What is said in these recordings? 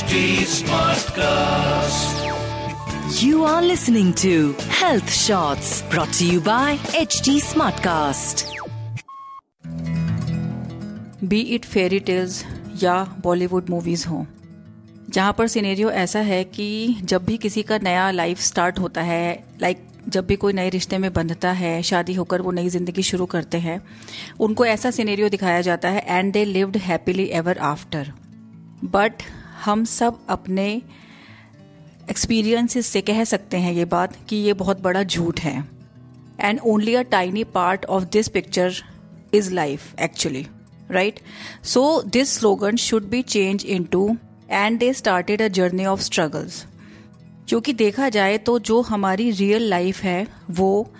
HD Smartcast. You are listening to Health Shots brought to you by HT Smartcast. Be it fairy tales या Bollywood movies हों जहाँ पर scenario ऐसा है कि जब भी किसी का नया लाइफ स्टार्ट होता है लाइक जब भी कोई नए रिश्ते में बंधता है शादी होकर वो नई ज़िंदगी शुरू करते हैं उनको ऐसा सिनेरियो दिखाया जाता है and they lived happily ever after but हम सब अपने एक्सपीरियंसेस से कह सकते हैं ये बात कि ये बहुत बड़ा झूठ है। And only a tiny part of this picture is life actually right so this slogan should be change into and they started a journey of struggles क्योंकि देखा जाए तो जो हमारी रियल लाइफ है, वो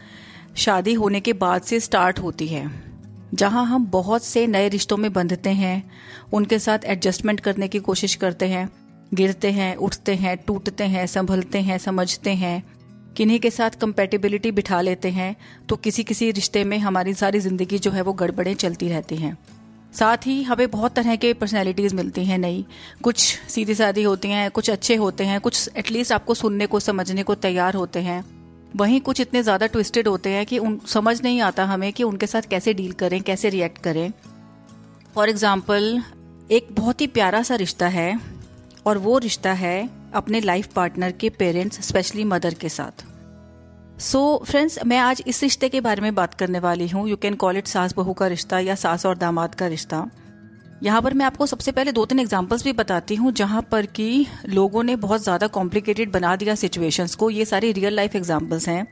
शादी होने के बाद से स्टार्ट होती है। जहाँ हम बहुत से नए रिश्तों में बंधते हैं, उनके साथ एडजस्टमेंट करने की कोशिश करते हैं, गिरते हैं, उठते हैं, टूटते हैं, संभलते हैं, समझते हैं, किन्हीं के साथ कंपेटिबिलिटी बिठा लेते हैं तो किसी किसी रिश्ते में हमारी सारी ज़िंदगी जो है वो गड़बड़ें चलती रहती हैं। साथ ही हमें बहुत तरह के पर्सनैलिटीज़ मिलती हैं नई। कुछ सीधी सादी होती हैं, कुछ अच्छे होते हैं, कुछ एटलीस्ट आपको सुनने को, समझने को तैयार होते हैं। वहीं कुछ इतने ज़्यादा ट्विस्टेड होते हैं कि उन समझ नहीं आता हमें कि उनके साथ कैसे डील करें कैसे रिएक्ट करें। फॉर एग्ज़ाम्पल एक बहुत ही प्यारा सा रिश्ता है और वो रिश्ता है अपने लाइफ पार्टनर के पेरेंट्स स्पेशली मदर के साथ। सो so, फ्रेंड्स मैं आज इस रिश्ते के बारे में बात करने वाली हूँ। यू कैन कॉल इट सास बहू का रिश्ता या सास और दामाद का रिश्ता। यहाँ पर मैं आपको सबसे पहले दो तीन एग्जाम्पल्स भी बताती हूँ जहाँ पर कि लोगों ने बहुत ज़्यादा कॉम्प्लिकेटेड बना दिया सिचुएशंस को। ये सारे रियल लाइफ एग्जाम्पल्स हैं।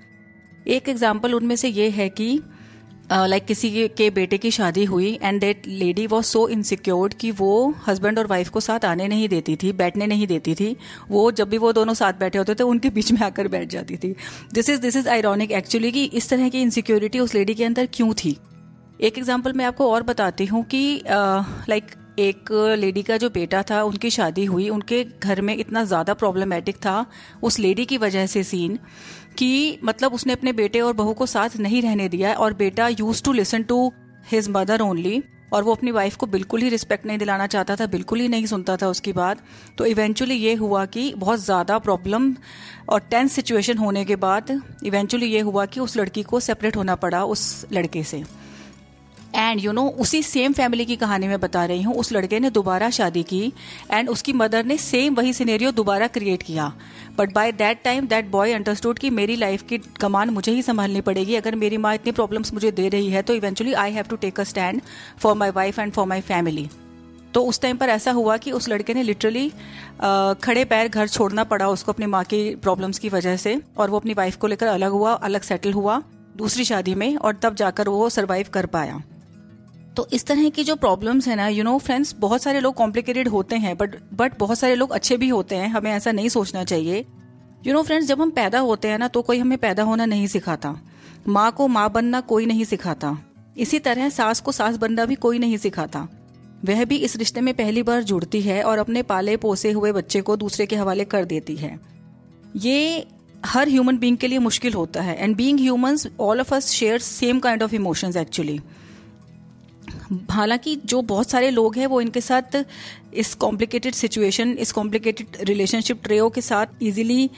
एक एग्ज़ाम्पल उनमें से ये है कि लाइक uh, like किसी के बेटे की शादी हुई and that lady was so insecured कि वो हस्बैंड और वाइफ को साथ आने नहीं देती थी बैठने नहीं देती थी। वो जब भी वो दोनों साथ बैठे होते थे उनके बीच में आकर बैठ जाती थी। This is this is ironic actually कि इस तरह की इनसिक्योरिटी उस लेडी के अंदर क्यों थी? एक एग्ज़ाम्पल मैं आपको और बताती हूँ कि लाइक एक लेडी का जो बेटा था, उनकी शादी हुई। उनके घर में इतना ज़्यादा प्रॉब्लमेटिक था उस लेडी की वजह से सीन कि मतलब उसने अपने बेटे और बहू को साथ नहीं रहने दिया और बेटा use to listen to his mother only और वो अपनी वाइफ को बिल्कुल ही रिस्पेक्ट नहीं दिलाना चाहता था, बिल्कुल ही नहीं सुनता था उसकी बात। तो इवेंचुअली ये हुआ कि बहुत ज़्यादा प्रॉब्लम और टेंस सिचुएशन होने के बाद इवेंचुअली ये हुआ कि उस लड़की को सेपरेट होना पड़ा उस लड़के से। एंड यू नो उसी सेम फैमिली की कहानी में बता रही हूँ। उस लड़के ने दोबारा शादी की एंड उसकी मदर ने सेम वही सिनेरियो दोबारा क्रिएट किया। But by that time that boy understood कि मेरी लाइफ की कमान मुझे ही संभालनी पड़ेगी। अगर मेरी माँ इतनी प्रॉब्लम्स मुझे दे रही है तो eventually I have to take a stand for my wife and for my family तो उस टाइम पर ऐसा हुआ कि उस लड़के ने लिटरली खड़े पैर घर छोड़ना पड़ा उसको अपनी माँ की प्रॉब्लम्स की वजह से और वो अपनी वाइफ को लेकर अलग हुआ, अलग सेटल हुआ दूसरी शादी में और तब जाकर वो सरवाइव कर पाया। तो इस तरह की जो प्रॉब्लम्स है ना यू नो फ्रेंड्स बहुत सारे लोग कॉम्प्लिकेटेड होते हैं बट बट बहुत सारे लोग अच्छे भी होते हैं, हमें ऐसा नहीं सोचना चाहिए। यू नो फ्रेंड्स जब हम पैदा होते हैं ना तो कोई हमें पैदा होना नहीं सिखाता। माँ को माँ बनना कोई नहीं सिखाता। इसी तरह सास को सास बनना भी कोई नहीं सिखाता। वह भी इस रिश्ते में पहली बार जुड़ती है और अपने पाले पोसे हुए बच्चे को दूसरे के हवाले कर देती है। ये हर ह्यूमन बींग के लिए मुश्किल होता है। And being humans all of us share same kind of emotions actually हालाँकि जो बहुत सारे लोग हैं, वो इनके साथ इस कॉम्प्लिकेटेड सिचुएशन इस कॉम्प्लिकेटेड रिलेशनशिप ट्रेओ के साथ इजीली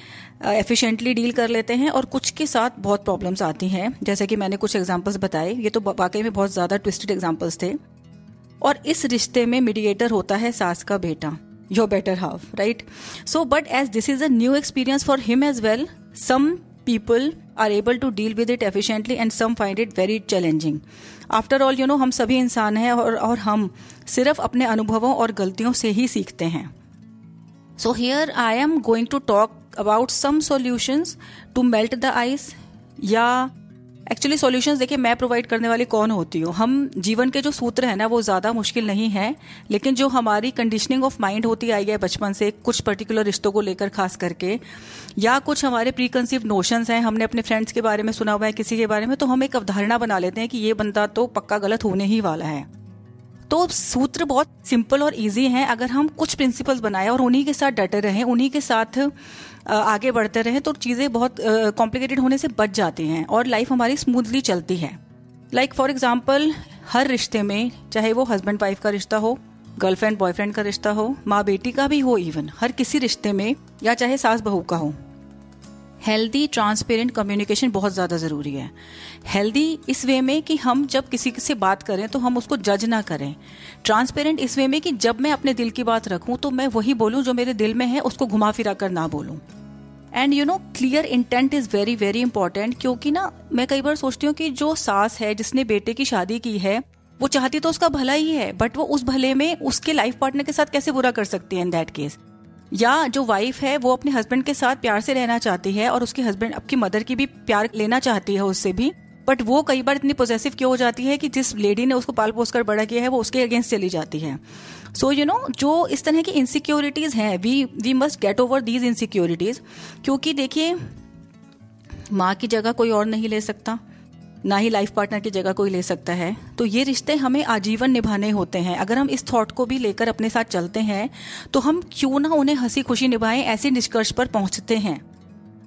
एफिशिएंटली डील कर लेते हैं और कुछ के साथ बहुत प्रॉब्लम्स आती हैं। जैसे कि मैंने कुछ एग्जांपल्स बताए, ये तो वाकई में बहुत ज़्यादा ट्विस्टेड एग्जांपल्स थे। और इस रिश्ते में मीडिएटर होता है सास का बेटा your better half right so but as this is a new experience for him as well some people are able to deal with it efficiently and some find it very challenging after all you know हम सभी इंसान हैं और, और हम सिर्फ़ अपने अनुभवों और गलतियों से ही सीखते हैं। So here I am going to talk about some solutions to melt the ice या एक्चुअली सॉल्यूशंस देखिए, मैं प्रोवाइड करने वाली कौन होती हूँ? हम जीवन के जो सूत्र है ना, वो ज़्यादा मुश्किल नहीं है, लेकिन जो हमारी कंडीशनिंग ऑफ़ माइंड होती आई है बचपन से, कुछ पर्टिकुलर रिश्तों को लेकर खास करके, या कुछ हमारे प्री कंसीव नोशंस हैं, हमने अपने फ्रेंड्स के बारे में सुना हुआ है, किसी के बारे में तो हम एक अवधारणा बना लेते हैं कि ये बंदा तो पक्का गलत होने ही वाला है। तो सूत्र बहुत सिंपल और इजी हैं, अगर हम कुछ प्रिंसिपल्स बनाए और उन्हीं के साथ डटे रहें, उन्हीं के साथ आगे बढ़ते रहें तो चीज़ें बहुत कॉम्प्लिकेटेड होने से बच जाती हैं और लाइफ हमारी स्मूथली चलती है। लाइक फॉर एग्ज़ाम्पल हर रिश्ते में, चाहे वो हस्बैंड वाइफ का रिश्ता हो गर्लफ्रेंड बॉयफ्रेंड का रिश्ता हो, माँ बेटी का भी हो इवन हर किसी रिश्ते में या चाहे सास बहू का हो। हेल्दी ट्रांसपेरेंट कम्युनिकेशन बहुत ज़्यादा ज़रूरी है। हेल्दी इस वे में कि हम जब किसी से बात करें तो हम उसको जज ना करें। ट्रांसपेरेंट इस वे में कि जब मैं अपने दिल की बात रखूँ तो मैं वही बोलूँ जो मेरे दिल में है, उसको घुमा फिरा कर ना बोलूँ। And you know clear intent is very very important क्योंकि ना, मैं कई बार सोचती हूँ कि जो सास है, जिसने बेटे की शादी की है, वो चाहती तो उसका भला ही है बट वो उस भले में उसके लाइफ पार्टनर के साथ कैसे बुरा कर सकती है इन दैट केस या जो वाइफ है, वो अपने हस्बैंड के साथ प्यार से रहना चाहती है और उसके हस्बैंड आपकी मदर की भी प्यार लेना चाहती है उससे भी। बट वो कई बार इतनी पोजेसिव क्यों हो जाती है कि जिस लेडी ने उसको पाल पोस कर बड़ा किया है, वो उसके अगेंस्ट चली जाती है। सो यू नो जो इस तरह की इनसिक्योरिटीज हैं we we must get over these insecurities क्योंकि देखिए, माँ की जगह कोई और नहीं ले सकता, ना ही लाइफ पार्टनर की जगह कोई ले सकता है। तो ये रिश्ते हमें आजीवन निभाने होते हैं। अगर हम इस थॉट को भी लेकर अपने साथ चलते हैं तो हम क्यों ना उन्हें हँसी खुशी निभाएँ, ऐसे निष्कर्ष पर पहुँचते हैं।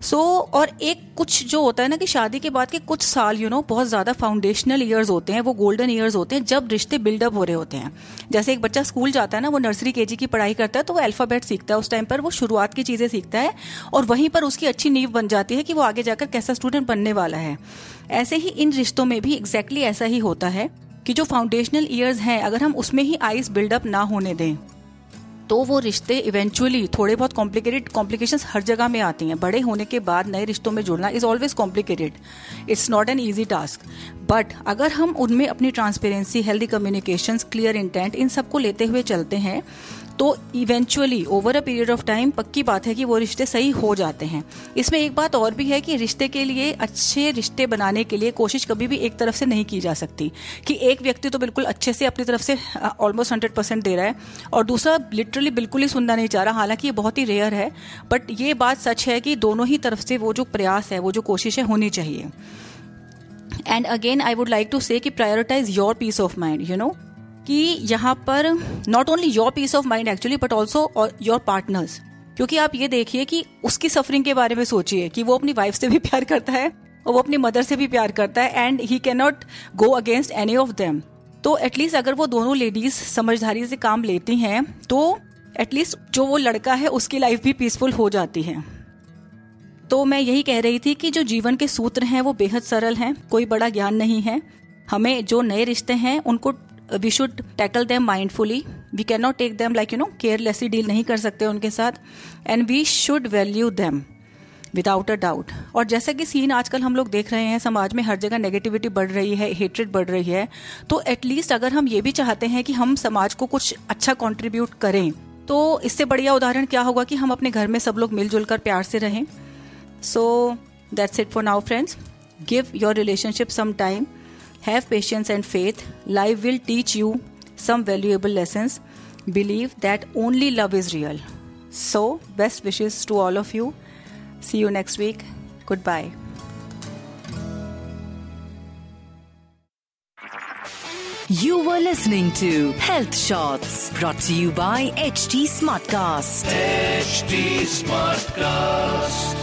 सो so, और एक कुछ जो होता है ना कि शादी के बाद के कुछ साल यू you नो know, बहुत ज़्यादा फाउंडेशनल ईयर्स होते हैं वो गोल्डन ईयर्स होते हैं जब रिश्ते बिल्डअप हो रहे होते हैं। जैसे एक बच्चा स्कूल जाता है ना वो नर्सरी केजी की पढ़ाई करता है तो वो अल्फ़ाबेट सीखता है उस टाइम पर वो शुरुआत की चीज़ें सीखता है और वहीं पर उसकी अच्छी नींव बन जाती है कि वो आगे जाकर कैसा स्टूडेंट बनने वाला है। ऐसे ही इन रिश्तों में भी एग्जैक्टली exactly ऐसा ही होता है कि जो फाउंडेशनल ईयर्स हैं अगर हम उसमें ही आइस बिल्डअप ना होने दें। तो वो रिश्ते इवेंचुअली थोड़े बहुत कॉम्प्लिकेटेड कॉम्प्लिकेशन हर जगह में आती हैं। बड़े होने के बाद नए रिश्तों में जुड़ना is always complicated it's not an easy task but अगर हम उनमें अपनी transparency healthy communication clear intent इन सबको लेते हुए चलते हैं तो eventually over a period of time पक्की बात है कि वो रिश्ते सही हो जाते हैं। इसमें एक बात और भी है कि रिश्ते के लिए, अच्छे रिश्ते बनाने के लिए कोशिश कभी भी एक तरफ़ से नहीं की जा सकती। कि एक व्यक्ति तो बिल्कुल अच्छे से अपनी तरफ़ से ऑलमोस्ट हंड्रेड परसेंट दे रहा है, और दूसरा लिटरली बिल्कुल ही सुनना नहीं चाह रहा, हालाँकि ये बहुत ही रेयर है बट ये बात सच है कि दोनों ही तरफ़ से वो जो प्रयास है, वो जो कोशिश है होनी चाहिए। And again I would like to say कि prioritize your peace of mind you know कि यहाँ पर not only your peace of mind actually but also your partner's क्योंकि आप ये देखिए कि उसकी सफरिंग के बारे में सोचिए कि वो अपनी वाइफ से भी प्यार करता है और वो अपनी मदर से भी प्यार करता है and he can not go against any of them तो एटलीस्ट अगर वो दोनों लेडीज़ समझदारी से काम लेती हैं तो एटलीस्ट जो वो लड़का है उसकी लाइफ भी पीसफुल हो जाती है। तो मैं यही कह रही थी कि जो जीवन के सूत्र हैं वो बेहद सरल हैं, कोई बड़ा ज्ञान नहीं है। हमें जो नए रिश्ते हैं, उनको we should tackle them mindfully we can not take them like you know carelessly deal नहीं कर सकते उनके साथ. And we should value them without a doubt और जैसा कि सीन आजकल हम लोग देख रहे हैं, समाज में हर जगह नेगेटिविटी बढ़ रही है हेट्रेड बढ़ रही है तो एटलीस्ट अगर हम ये भी चाहते हैं कि हम समाज को कुछ अच्छा कॉन्ट्रीब्यूट करें तो इससे बढ़िया उदाहरण क्या होगा कि हम अपने घर में सब लोग मिलजुल कर प्यार से रहें. So that's it for now friends give your relationship some time Have patience and faith. Life will teach you some valuable lessons. Believe that only love is real. So, best wishes to all of you. See you next week. Goodbye. You were listening to Health Shots brought to you by HT Smartcast. HT Smartcast.